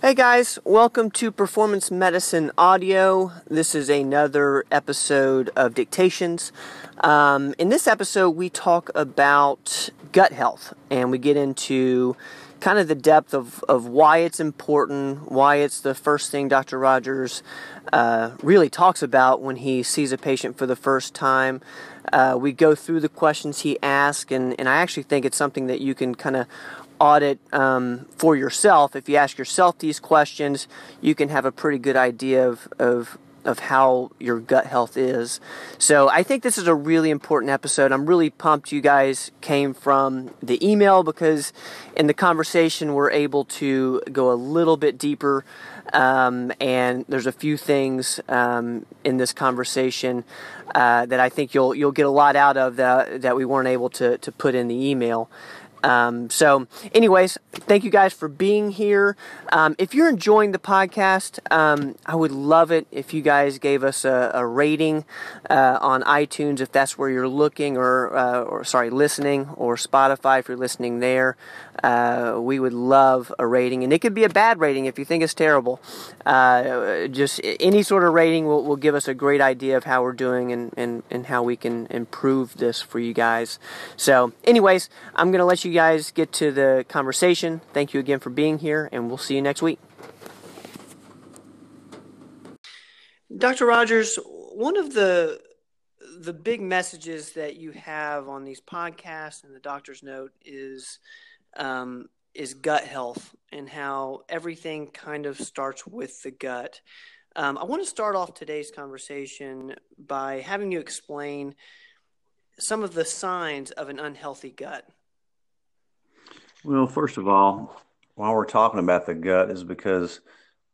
Hey guys, welcome to Performance Medicine Audio. This is another episode of Dictations. Um, in this episode, we talk about gut health and we get into kind of the depth of, of why it's important, why it's the first thing Dr. Rogers uh, really talks about when he sees a patient for the first time. Uh, we go through the questions he asks, and, and I actually think it's something that you can kind of audit um, for yourself. If you ask yourself these questions, you can have a pretty good idea of, of of how your gut health is. So I think this is a really important episode. I'm really pumped you guys came from the email because in the conversation we're able to go a little bit deeper. Um, and there's a few things um, in this conversation uh, that I think you'll you'll get a lot out of that that we weren't able to to put in the email. Um, so, anyways, thank you guys for being here. Um, if you're enjoying the podcast, um, I would love it if you guys gave us a, a rating uh, on iTunes if that's where you're looking, or, uh, or sorry, listening, or Spotify if you're listening there. Uh, we would love a rating, and it could be a bad rating if you think it's terrible. Uh, just any sort of rating will, will give us a great idea of how we're doing and, and, and how we can improve this for you guys. So, anyways, I'm going to let you guys get to the conversation. Thank you again for being here, and we'll see you next week. Dr. Rogers, one of the the big messages that you have on these podcasts and the doctor's note is um, is gut health and how everything kind of starts with the gut. Um, I want to start off today's conversation by having you explain some of the signs of an unhealthy gut. Well, first of all, while we're talking about the gut, is because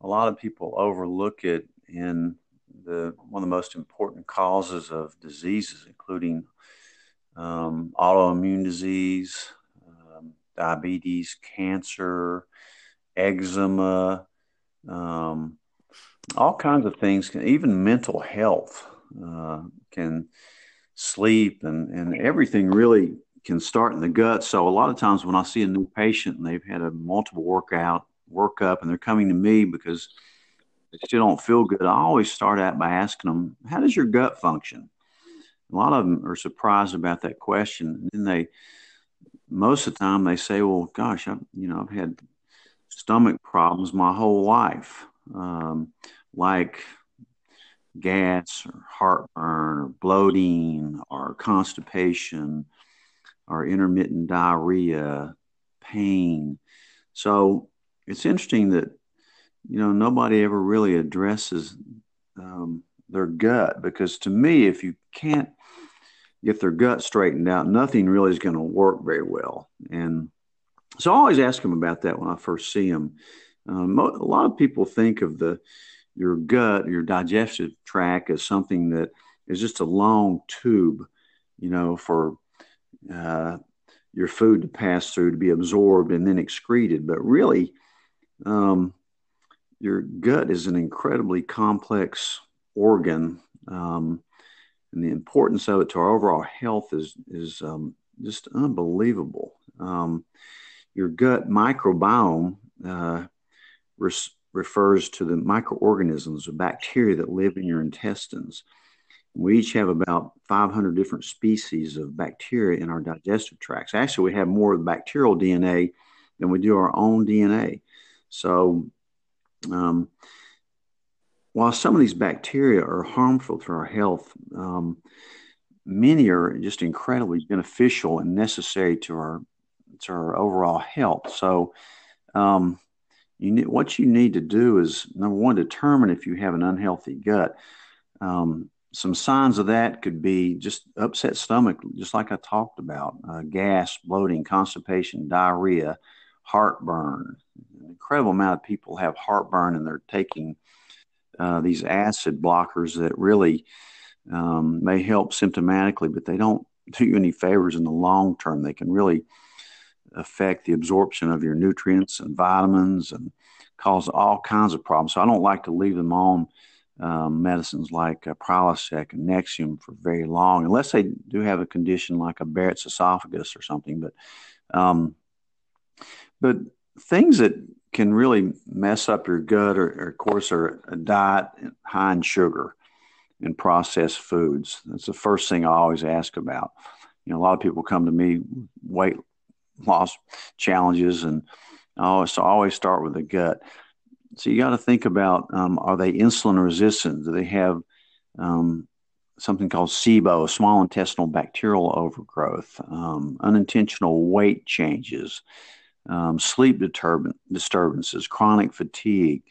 a lot of people overlook it in the one of the most important causes of diseases, including um, autoimmune disease, diabetes, cancer, eczema, um, all kinds of things, can, even mental health uh, can sleep and, and everything really can start in the gut. So a lot of times when I see a new patient and they've had a multiple workout, workup, and they're coming to me because they still don't feel good, I always start out by asking them, how does your gut function? A lot of them are surprised about that question. And they most of the time they say, well, gosh, I, you know, I've had stomach problems my whole life, um, like gas or heartburn or bloating or constipation or intermittent diarrhea, pain. So it's interesting that, you know, nobody ever really addresses um, their gut because to me, if you can't get their gut straightened out, nothing really is going to work very well. And so I always ask them about that when I first see them. Um, a lot of people think of the your gut, your digestive tract, as something that is just a long tube, you know, for uh, your food to pass through to be absorbed and then excreted. But really, um, your gut is an incredibly complex organ. Um, and the importance of it to our overall health is is um, just unbelievable. Um, your gut microbiome uh, res- refers to the microorganisms, the bacteria that live in your intestines. We each have about 500 different species of bacteria in our digestive tracts. Actually, we have more of bacterial DNA than we do our own DNA. So, um, while some of these bacteria are harmful to our health, um, many are just incredibly beneficial and necessary to our to our overall health. So, um, you what you need to do is number one, determine if you have an unhealthy gut. Um, some signs of that could be just upset stomach, just like I talked about, uh, gas, bloating, constipation, diarrhea, heartburn. An incredible amount of people have heartburn and they're taking uh, these acid blockers that really um, may help symptomatically, but they don't do you any favors in the long term. They can really affect the absorption of your nutrients and vitamins and cause all kinds of problems. So I don't like to leave them on um, medicines like uh, Prilosec and Nexium for very long, unless they do have a condition like a Barrett's esophagus or something. But um, but things that can really mess up your gut, or, or of course, are a diet high in sugar and processed foods. That's the first thing I always ask about. You know, a lot of people come to me weight loss challenges, and I always, so I always start with the gut. So you got to think about: um, Are they insulin resistant? Do they have um, something called SIBO, small intestinal bacterial overgrowth, um, unintentional weight changes, um, sleep disturbances, chronic fatigue,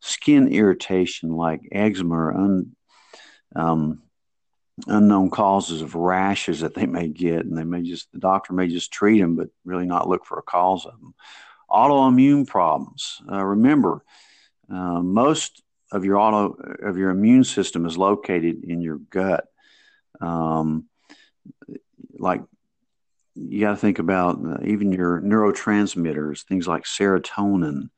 skin irritation like eczema or un, um, unknown causes of rashes that they may get, and they may just the doctor may just treat them, but really not look for a cause of them. Autoimmune problems. Uh, remember, uh, most of your auto of your immune system is located in your gut. Um, like you got to think about uh, even your neurotransmitters, things like serotonin.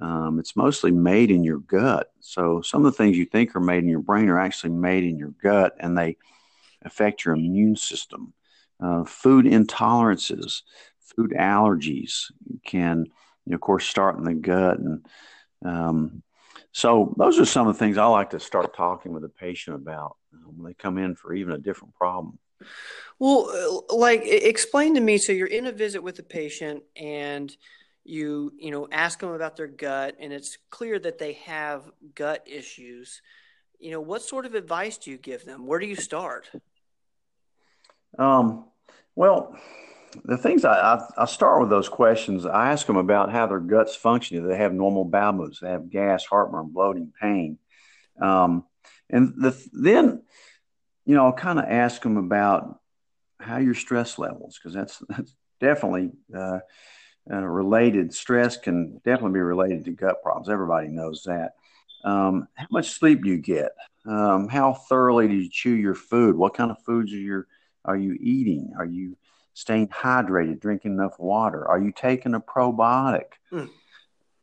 Um, it's mostly made in your gut. So some of the things you think are made in your brain are actually made in your gut, and they affect your immune system. Uh, food intolerances, food allergies can, you know, of course, start in the gut, and um, so those are some of the things I like to start talking with the patient about when they come in for even a different problem. Well, uh, like explain to me. So you're in a visit with a patient, and you you know ask them about their gut, and it's clear that they have gut issues. You know, what sort of advice do you give them? Where do you start? Um, well, the things I, I, I, start with those questions, I ask them about how their guts function. Do they have normal bowel movements? They have gas, heartburn, bloating, pain. Um, and the, then, you know, I'll kind of ask them about how your stress levels, because that's, that's definitely uh, uh, related. Stress can definitely be related to gut problems. Everybody knows that. Um, how much sleep do you get? Um, how thoroughly do you chew your food? What kind of foods are you are you eating? Are you staying hydrated, drinking enough water? Are you taking a probiotic mm.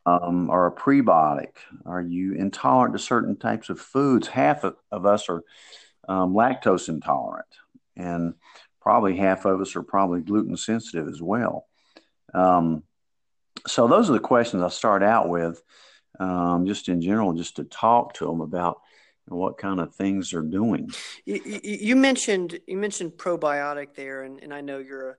um, or a prebiotic? Are you intolerant to certain types of foods? Half of, of us are um, lactose intolerant, and probably half of us are probably gluten sensitive as well. Um, so those are the questions I start out with, um, just in general, just to talk to them about what kind of things they're doing. You, you, mentioned you mentioned probiotic there, and, and I know you're a,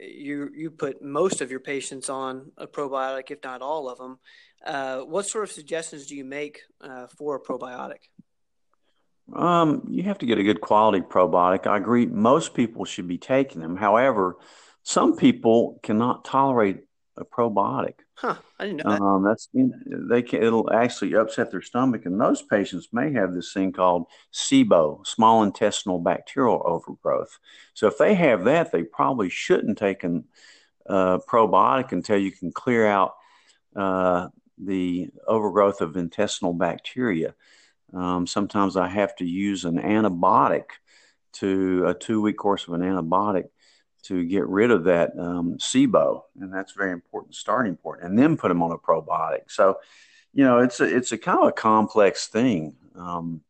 you you put most of your patients on a probiotic, if not all of them. Uh, what sort of suggestions do you make uh, for a probiotic? Um, you have to get a good quality probiotic. I agree. Most people should be taking them. However, some people cannot tolerate a probiotic. Huh? I didn't know that. Um, that's they can. It'll actually upset their stomach, and those patients may have this thing called SIBO, small intestinal bacterial overgrowth. So if they have that, they probably shouldn't take a uh, probiotic until you can clear out uh, the overgrowth of intestinal bacteria. Um, sometimes I have to use an antibiotic to a two week course of an antibiotic to get rid of that um, SIBO, and that's very important starting point, and then put them on a probiotic. So, you know, it's a it's a kind of a complex thing um,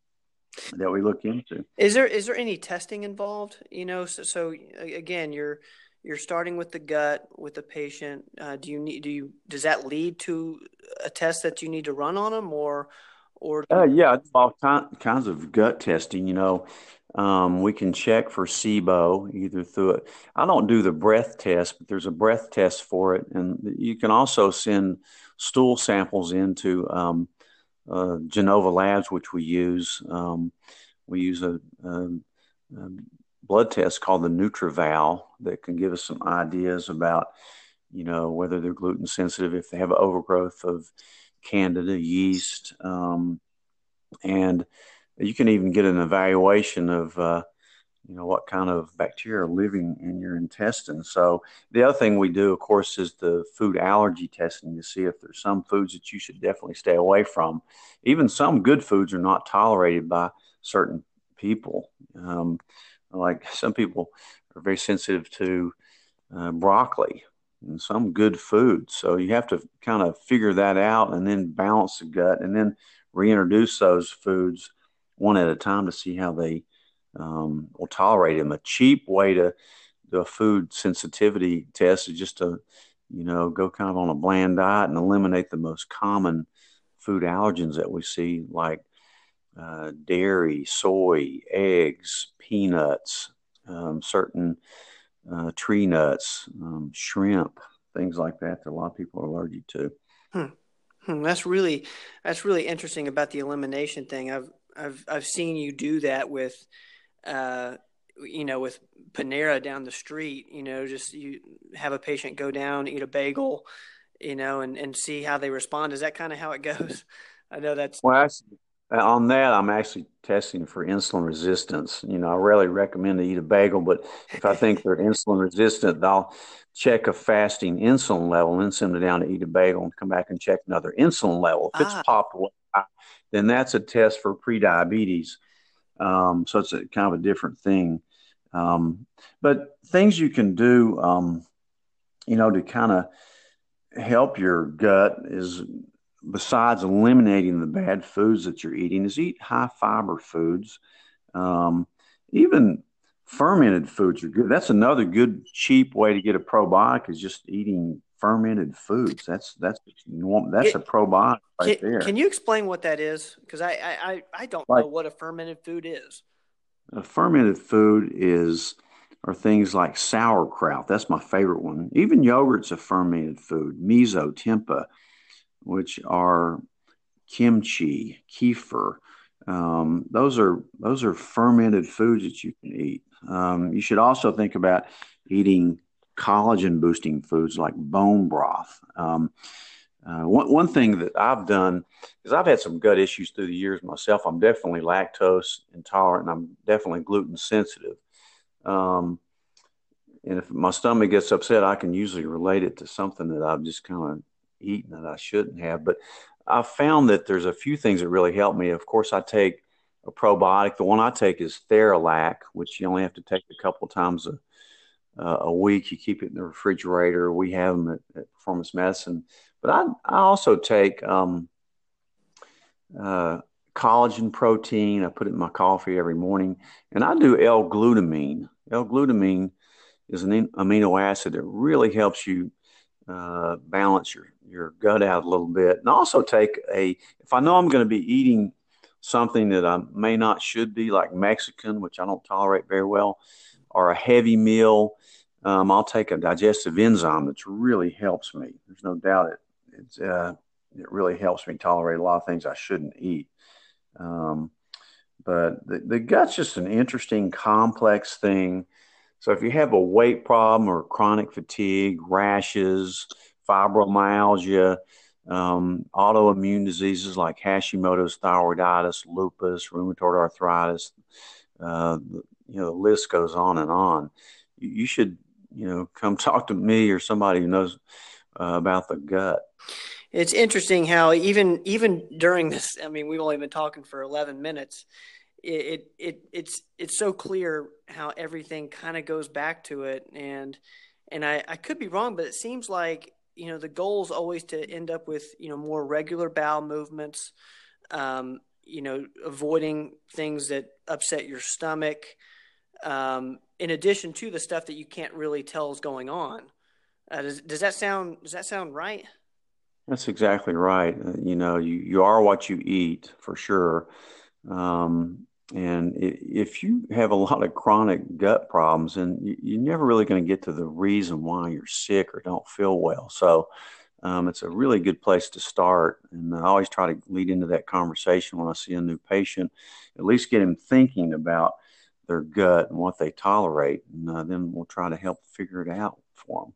that we look into. Is there is there any testing involved? You know, so, so again, you're you're starting with the gut with the patient. Uh, do you need do you does that lead to a test that you need to run on them, or or uh, yeah, all kinds of gut testing. You know, um, we can check for SIBO either through it. I don't do the breath test, but there's a breath test for it, and you can also send stool samples into um, uh, Genova Labs, which we use. Um, we use a, a, a, blood test called the NutrEval that can give us some ideas about, you know, whether they're gluten sensitive, if they have overgrowth of Candida yeast, um, and you can even get an evaluation of uh, you know what kind of bacteria are living in your intestines. So the other thing we do, of course, is the food allergy testing to see if there's some foods that you should definitely stay away from. Even some good foods are not tolerated by certain people. Um, like some people are very sensitive to uh, broccoli and some good foods. So you have to kind of figure that out and then balance the gut and then reintroduce those foods one at a time to see how they um, will tolerate them. A cheap way to do a food sensitivity test is just to you know, go kind of on a bland diet and eliminate the most common food allergens that we see, like uh, dairy, soy, eggs, peanuts, um, certain uh, tree nuts, um, shrimp, things like that that a lot of people are allergic to. Hmm. Hmm. That's really that's really interesting about the elimination thing. I've I've I've seen you do that with, uh, you know, with Panera down the street. You know, just you have a patient go down, eat a bagel, you know, and and see how they respond. Is that kind of how it goes? I know that's well. On that, I'm actually testing for insulin resistance. You know, I rarely recommend to eat a bagel, but if I think they're insulin resistant, I'll check a fasting insulin level and send them down to eat a bagel and come back and check another insulin level. If it's ah. popped away, then that's a test for prediabetes. Um, so it's a kind of a different thing. Um, but things you can do, um, you know, to kind of help your gut is besides eliminating the bad foods that you're eating, is eat high fiber foods. Um, even fermented foods are good. That's another good cheap way to get a probiotic is just eating fermented foods. That's that's that's it, a probiotic right can, there. Can you explain what that is? Because I, I I don't like, know what a fermented food is. A fermented food is are things like sauerkraut. That's my favorite one. Even yogurt's a fermented food. Miso, tempeh which are kimchi, kefir. Um, those are those are fermented foods that you can eat. Um, you should also think about eating collagen boosting foods like bone broth. Um, uh, one, one thing that I've done is I've had some gut issues through the years myself. I'm definitely lactose intolerant and I'm definitely gluten sensitive. Um, and if my stomach gets upset, I can usually relate it to something that I've just kind of eaten that I shouldn't have. But I found that there's a few things that really help me. Of course, I take a probiotic. The one I take is Theralac, which you only have to take a couple times a, uh, a week. You keep it in the refrigerator. We have them at, at Performance Medicine. But I, I also take um, uh, collagen protein. I put it in my coffee every morning. And I do L-glutamine. L-glutamine is an amino acid that really helps you uh, balance your, your gut out a little bit. And also take a, if I know I'm going to be eating something that I may not should be, like Mexican, which I don't tolerate very well, or a heavy meal, um, I'll take a digestive enzyme that really helps me. There's no doubt it, uh, it really helps me tolerate a lot of things I shouldn't eat. Um, but the, the gut's just an interesting, complex thing so if you have a weight problem or chronic fatigue, rashes, fibromyalgia, um, autoimmune diseases like Hashimoto's thyroiditis, lupus, rheumatoid arthritis, uh, you know, the list goes on and on. You, should, you know, come talk to me or somebody who knows uh, about the gut. It's interesting how even even during this, I mean, we've only been talking for 11 minutes it, it it's it's so clear how everything kind of goes back to it and and I, I could be wrong but it seems like you know the goal is always to end up with you know more regular bowel movements um, you know avoiding things that upset your stomach um, in addition to the stuff that you can't really tell is going on. Uh, does, does that sound does that sound right? That's exactly right. Uh, you know you, you are what you eat for sure. Um, and if you have a lot of chronic gut problems, and you're never really going to get to the reason why you're sick or don't feel well. So um, it's a really good place to start. And I always try to lead into that conversation when I see a new patient, at least get him thinking about their gut and what they tolerate. And uh, then we'll try to help figure it out for them.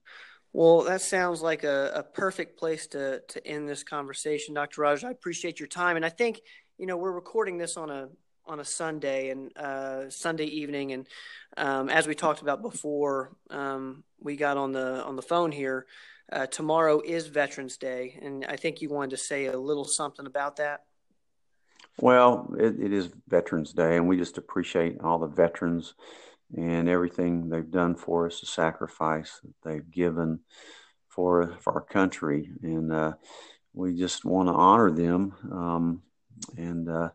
Well, that sounds like a, a perfect place to, to end this conversation, Dr. Raj. I appreciate your time. And I think, you know, we're recording this on a on a Sunday and uh, Sunday evening, and um, as we talked about before, um, we got on the on the phone here. Uh, tomorrow is Veterans Day, and I think you wanted to say a little something about that. Well, it, it is Veterans Day, and we just appreciate all the veterans and everything they've done for us, the sacrifice that they've given for for our country, and uh, we just want to honor them. Um, and uh,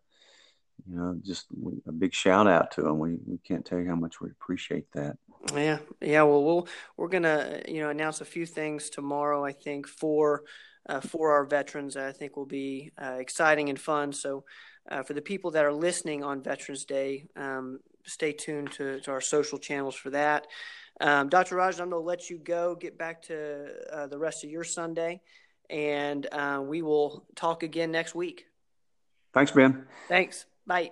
you know, just a big shout out to them. We, we can't tell you how much we appreciate that. Yeah, yeah. Well, we'll we're gonna you know announce a few things tomorrow. I think for uh, for our veterans, I think will be uh, exciting and fun. So, uh, for the people that are listening on Veterans Day, um, stay tuned to, to, our social channels for that. Um, Dr. Raj, I'm going to let you go, get back to uh, the rest of your Sunday, and uh, we will talk again next week. Thanks, Ben. Thanks. Bye.